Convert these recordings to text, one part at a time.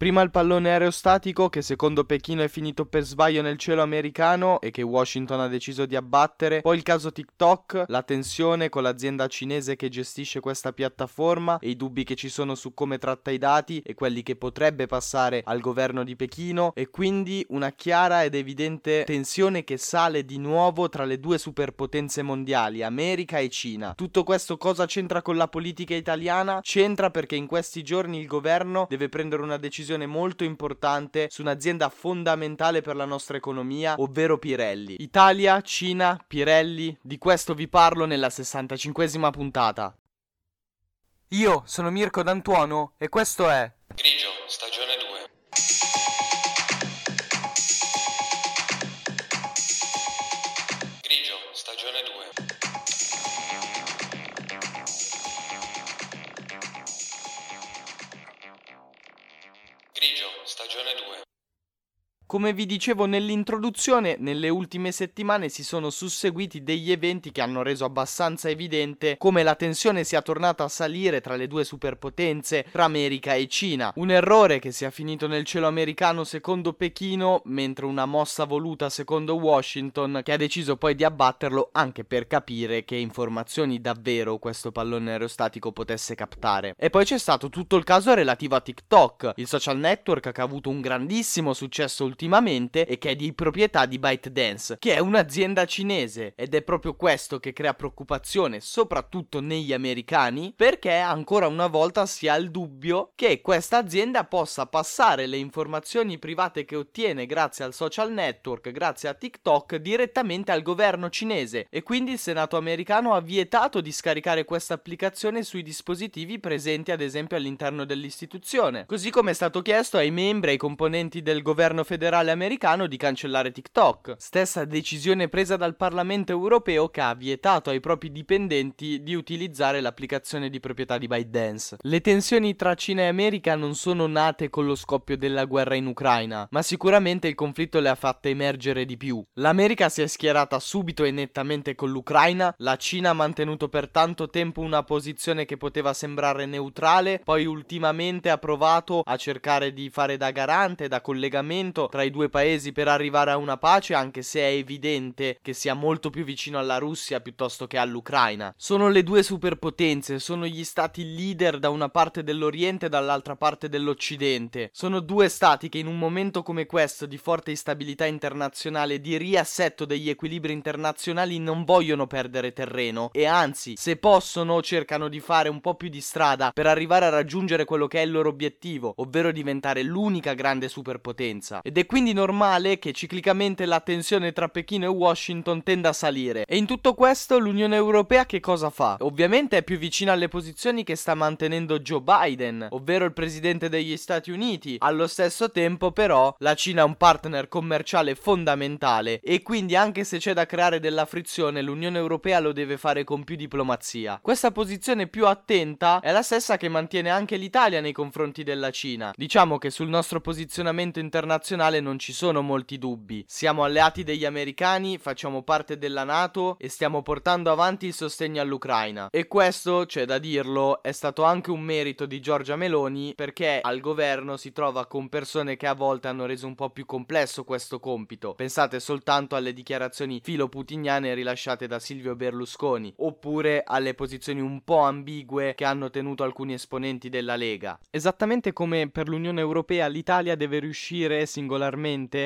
Prima il pallone aerostatico che secondo Pechino è finito per sbaglio nel cielo americano e che Washington ha deciso di abbattere, poi il caso TikTok, la tensione con l'azienda cinese che gestisce questa piattaforma e i dubbi che ci sono su come tratta i dati e quelli che potrebbe passare al governo di Pechino e quindi una chiara ed evidente tensione che sale di nuovo tra le due superpotenze mondiali, America e Cina. Tutto questo cosa c'entra con la politica italiana? C'entra perché in questi giorni il governo deve prendere una decisione decisione molto importante su un'azienda fondamentale per la nostra economia, ovvero Pirelli. Italia, Cina, Pirelli, di questo vi parlo nella 65esima puntata. Io sono Mirko D'Antuono e questo è Grigio, stagione 2. Come vi dicevo nell'introduzione, nelle ultime settimane si sono susseguiti degli eventi che hanno reso abbastanza evidente come la tensione sia tornata a salire tra le due superpotenze, tra America e Cina. Un errore che sia finito nel cielo americano secondo Pechino, mentre una mossa voluta secondo Washington, che ha deciso poi di abbatterlo anche per capire che informazioni davvero questo pallone aerostatico potesse captare. E poi c'è stato tutto il caso relativo a TikTok, il social network che ha avuto un grandissimo successo ultimamente ultimamente e che è di proprietà di ByteDance, che è un'azienda cinese. Ed è proprio questo che crea preoccupazione soprattutto negli americani perché ancora una volta si ha il dubbio che questa azienda possa passare le informazioni private che ottiene grazie al social network, grazie a TikTok direttamente al governo cinese. E quindi il Senato americano ha vietato di scaricare questa applicazione sui dispositivi presenti ad esempio all'interno dell'istituzione, così come è stato chiesto ai membri e ai componenti del governo federale federale americano di cancellare TikTok. Stessa decisione presa dal Parlamento europeo che ha vietato ai propri dipendenti di utilizzare l'applicazione di proprietà di ByteDance. Le tensioni tra Cina e America non sono nate con lo scoppio della guerra in Ucraina, ma sicuramente il conflitto le ha fatte emergere di più. L'America si è schierata subito e nettamente con l'Ucraina, la Cina ha mantenuto per tanto tempo una posizione che poteva sembrare neutrale, poi ultimamente ha provato a cercare di fare da garante, da collegamento tra i due paesi per arrivare a una pace, anche se è evidente che sia molto più vicino alla Russia piuttosto che all'Ucraina. Sono le due superpotenze, sono gli stati leader da una parte dell'Oriente e dall'altra parte dell'Occidente. Sono due stati che in un momento come questo di forte instabilità internazionale, di riassetto degli equilibri internazionali non vogliono perdere terreno e anzi, se possono, cercano di fare un po' più di strada per arrivare a raggiungere quello che è il loro obiettivo, ovvero diventare l'unica grande superpotenza. Ed è quindi normale che ciclicamente la tensione tra Pechino e Washington tenda a salire. E in tutto questo l'Unione Europea che cosa fa? Ovviamente è più vicina alle posizioni che sta mantenendo Joe Biden, ovvero il presidente degli Stati Uniti. Allo stesso tempo però la Cina è un partner commerciale fondamentale e quindi anche se c'è da creare della frizione l'Unione Europea lo deve fare con più diplomazia. Questa posizione più attenta è la stessa che mantiene anche l'Italia nei confronti della Cina. Diciamo che sul nostro posizionamento internazionale non ci sono molti dubbi. Siamo alleati degli americani, facciamo parte della NATO e stiamo portando avanti il sostegno all'Ucraina. E questo, c'è da dirlo, è stato anche un merito di Giorgia Meloni perché al governo si trova con persone che a volte hanno reso un po' più complesso questo compito. Pensate soltanto alle dichiarazioni filo-putiniane rilasciate da Silvio Berlusconi, oppure alle posizioni un po' ambigue che hanno tenuto alcuni esponenti della Lega. Esattamente come per l'Unione Europea l'Italia deve riuscire singolarmente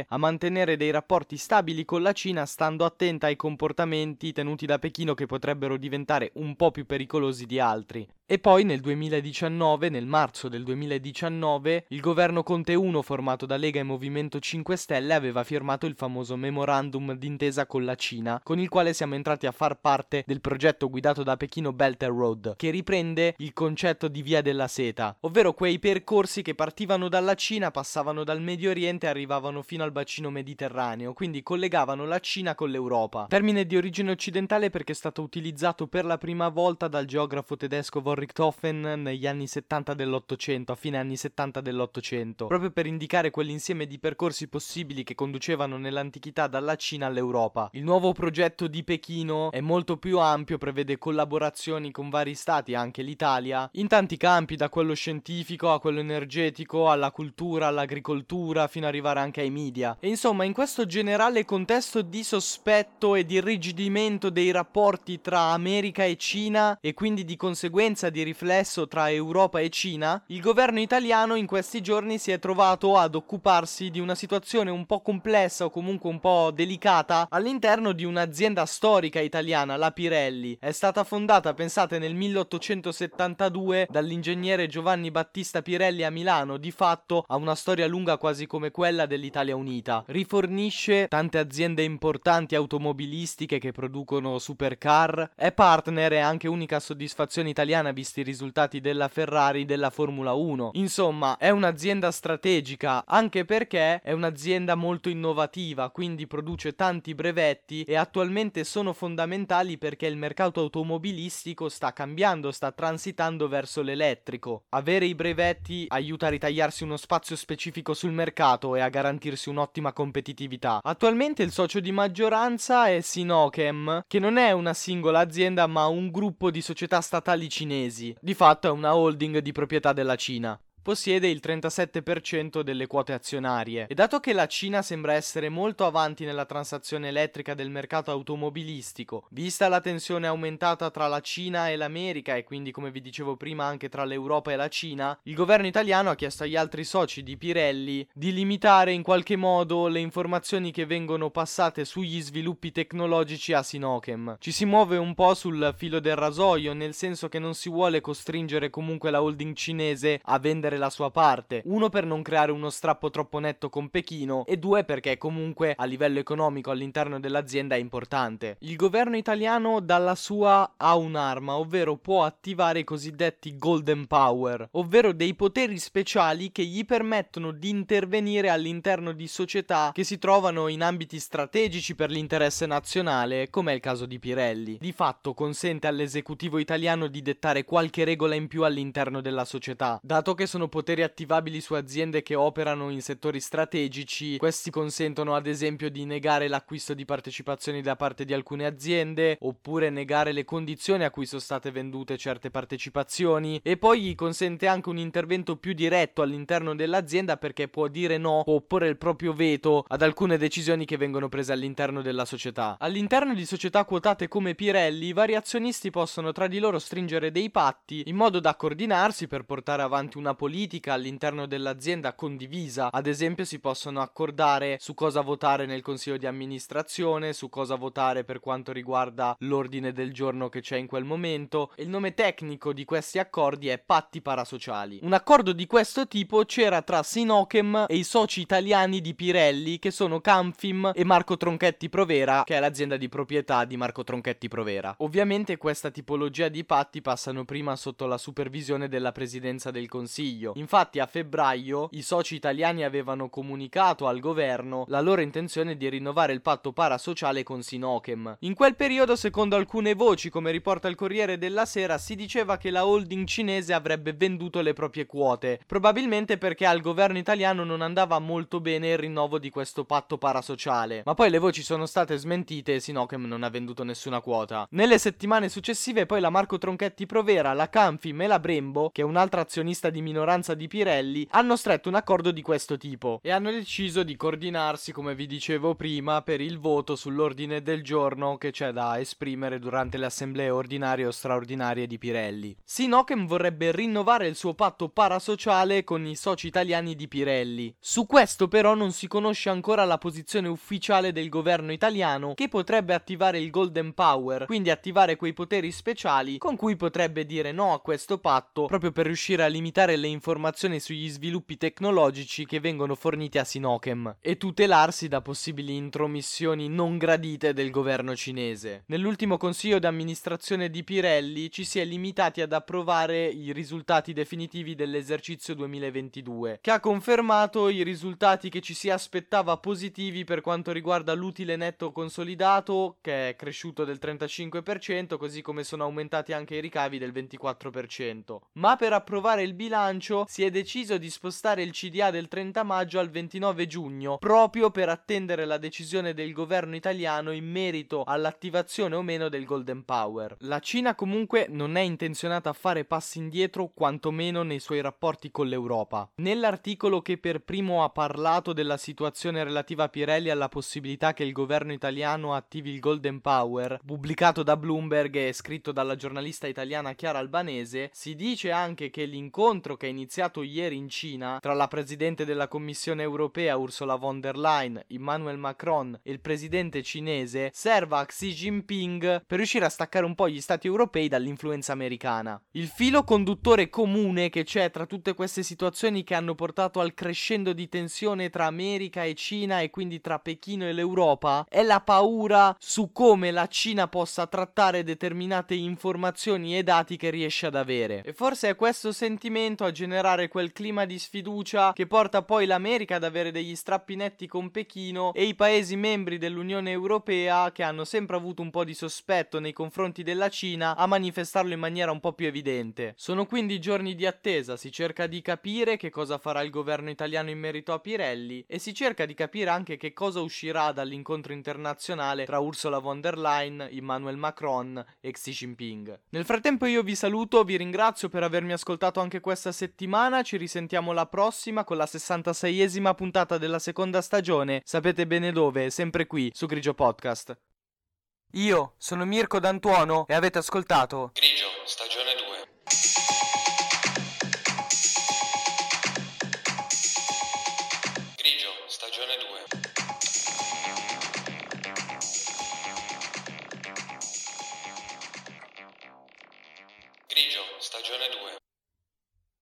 a mantenere dei rapporti stabili con la Cina stando attenta ai comportamenti tenuti da Pechino che potrebbero diventare un po' più pericolosi di altri. E poi nel 2019, nel marzo del 2019, il governo Conte 1 formato da Lega e Movimento 5 Stelle aveva firmato il famoso memorandum d'intesa con la Cina, con il quale siamo entrati a far parte del progetto guidato da Pechino Belt and Road, che riprende il concetto di via della seta, ovvero quei percorsi che partivano dalla Cina, passavano dal Medio Oriente e arrivavano fino al bacino mediterraneo, quindi collegavano la Cina con l'Europa. Termine di origine occidentale perché è stato utilizzato per la prima volta dal geografo tedesco Von Richthofen negli anni 70 dell'Ottocento, a fine anni 70 dell'Ottocento, proprio per indicare quell'insieme di percorsi possibili che conducevano nell'antichità dalla Cina all'Europa. Il nuovo progetto di Pechino è molto più ampio, prevede collaborazioni con vari stati, anche l'Italia, in tanti campi, da quello scientifico a quello energetico, alla cultura, all'agricoltura, fino ad arrivare anche ai media. E insomma, in questo generale contesto di sospetto e di irrigidimento dei rapporti tra America e Cina e quindi di conseguenza di riflesso tra Europa e Cina, il governo italiano in questi giorni si è trovato ad occuparsi di una situazione un po' complessa o comunque un po' delicata all'interno di un'azienda storica italiana, la Pirelli. È stata fondata, pensate, nel 1872 dall'ingegnere Giovanni Battista Pirelli a Milano, di fatto ha una storia lunga quasi come quella dell'Italia Unita. Rifornisce tante aziende importanti automobilistiche che producono supercar, è partner e anche unica soddisfazione italiana visti i risultati della Ferrari della Formula 1. Insomma, è un'azienda strategica anche perché è un'azienda molto innovativa, quindi produce tanti brevetti e attualmente sono fondamentali perché il mercato automobilistico sta cambiando, sta transitando verso l'elettrico. Avere i brevetti aiuta a ritagliarsi uno spazio specifico sul mercato e a garantirsi un'ottima competitività. Attualmente il socio di maggioranza è Sinochem, che non è una singola azienda ma un gruppo di società statali cinesi. Di fatto è una holding di proprietà della Cina possiede il 37% delle quote azionarie e dato che la Cina sembra essere molto avanti nella transazione elettrica del mercato automobilistico, vista la tensione aumentata tra la Cina e l'America e quindi come vi dicevo prima anche tra l'Europa e la Cina, il governo italiano ha chiesto agli altri soci di Pirelli di limitare in qualche modo le informazioni che vengono passate sugli sviluppi tecnologici a Sinochem. Ci si muove un po' sul filo del rasoio, nel senso che non si vuole costringere comunque la holding cinese a vendere fare la sua parte. Uno per non creare uno strappo troppo netto con Pechino e due perché comunque a livello economico all'interno dell'azienda è importante. Il governo italiano dalla sua ha un'arma, ovvero può attivare i cosiddetti Golden Power, ovvero dei poteri speciali che gli permettono di intervenire all'interno di società che si trovano in ambiti strategici per l'interesse nazionale, come è il caso di Pirelli. Di fatto consente all'esecutivo italiano di dettare qualche regola in più all'interno della società, dato che sono sono poteri attivabili su aziende che operano in settori strategici. Questi consentono ad esempio di negare l'acquisto di partecipazioni da parte di alcune aziende oppure negare le condizioni a cui sono state vendute certe partecipazioni e poi gli consente anche un intervento più diretto all'interno dell'azienda perché può dire no, può opporre il proprio veto ad alcune decisioni che vengono prese all'interno della società. All'interno di società quotate come Pirelli, i vari azionisti possono tra di loro stringere dei patti in modo da coordinarsi per portare avanti una politica politica all'interno dell'azienda condivisa. Ad esempio si possono accordare su cosa votare nel consiglio di amministrazione, su cosa votare per quanto riguarda l'ordine del giorno che c'è in quel momento. Il nome tecnico di questi accordi è patti parasociali. Un accordo di questo tipo c'era tra Sinochem e i soci italiani di Pirelli che sono Camfim e Marco Tronchetti Provera, che è l'azienda di proprietà di Marco Tronchetti Provera. Ovviamente questa tipologia di patti passano prima sotto la supervisione della presidenza del consiglio Consiglio. Infatti a febbraio i soci italiani avevano comunicato al governo la loro intenzione di rinnovare il patto parasociale con Sinochem. In quel periodo, secondo alcune voci, come riporta il Corriere della Sera, si diceva che la holding cinese avrebbe venduto le proprie quote, probabilmente perché al governo italiano non andava molto bene il rinnovo di questo patto parasociale. Ma poi le voci sono state smentite e Sinochem non ha venduto nessuna quota. Nelle settimane successive poi la Marco Tronchetti Provera, la Canfim e la Brembo, che è un'altra azionista di minoranza maggioranza di Pirelli hanno stretto un accordo di questo tipo e hanno deciso di coordinarsi, come vi dicevo prima, per il voto sull'ordine del giorno che c'è da esprimere durante le assemblee ordinarie o straordinarie di Pirelli. Sinochem vorrebbe rinnovare il suo patto parasociale con i soci italiani di Pirelli. Su questo però non si conosce ancora la posizione ufficiale del governo italiano che potrebbe attivare il Golden Power, quindi attivare quei poteri speciali con cui potrebbe dire no a questo patto proprio per riuscire a limitare le informazioni informazioni sugli sviluppi tecnologici che vengono forniti a Sinochem e tutelarsi da possibili intromissioni non gradite del governo cinese. Nell'ultimo consiglio d'amministrazione di Pirelli ci si è limitati ad approvare i risultati definitivi dell'esercizio 2022, che ha confermato i risultati che ci si aspettava positivi per quanto riguarda l'utile netto consolidato, che è cresciuto del 35%, così come sono aumentati anche i ricavi del 24%. Ma per approvare il bilancio si è deciso di spostare il CDA del 30 maggio al 29 giugno, proprio per attendere la decisione del governo italiano in merito all'attivazione o meno del Golden Power. La Cina comunque non è intenzionata a fare passi indietro, quantomeno nei suoi rapporti con l'Europa. Nell'articolo che per primo ha parlato della situazione relativa a Pirelli alla possibilità che il governo italiano attivi il Golden Power, pubblicato da Bloomberg e scritto dalla giornalista italiana Chiara Albanese, si dice anche che l'incontro che è iniziato ieri in Cina tra la presidente della Commissione europea Ursula von der Leyen, Emmanuel Macron e il presidente cinese serva a Xi Jinping per riuscire a staccare un po' gli stati europei dall'influenza americana. Il filo conduttore comune che c'è tra tutte queste situazioni che hanno portato al crescendo di tensione tra America e Cina e quindi tra Pechino e l'Europa è la paura su come la Cina possa trattare determinate informazioni e dati che riesce ad avere. E forse è questo sentimento a generare quel clima di sfiducia che porta poi l'America ad avere degli strappi netti con Pechino e i paesi membri dell'Unione Europea che hanno sempre avuto un po' di sospetto nei confronti della Cina a manifestarlo in maniera un po' più evidente. Sono quindi giorni di attesa, si cerca di capire che cosa farà il governo italiano in merito a Pirelli e si cerca di capire anche che cosa uscirà dall'incontro internazionale tra Ursula von der Leyen, Emmanuel Macron e Xi Jinping. Nel frattempo io vi saluto, vi ringrazio per avermi ascoltato anche questa settimana, ci risentiamo la prossima con la 66esima puntata della seconda stagione, sapete bene dove, sempre qui su Grigio Podcast. Io sono Mirko D'Antuono e avete ascoltato Grigio,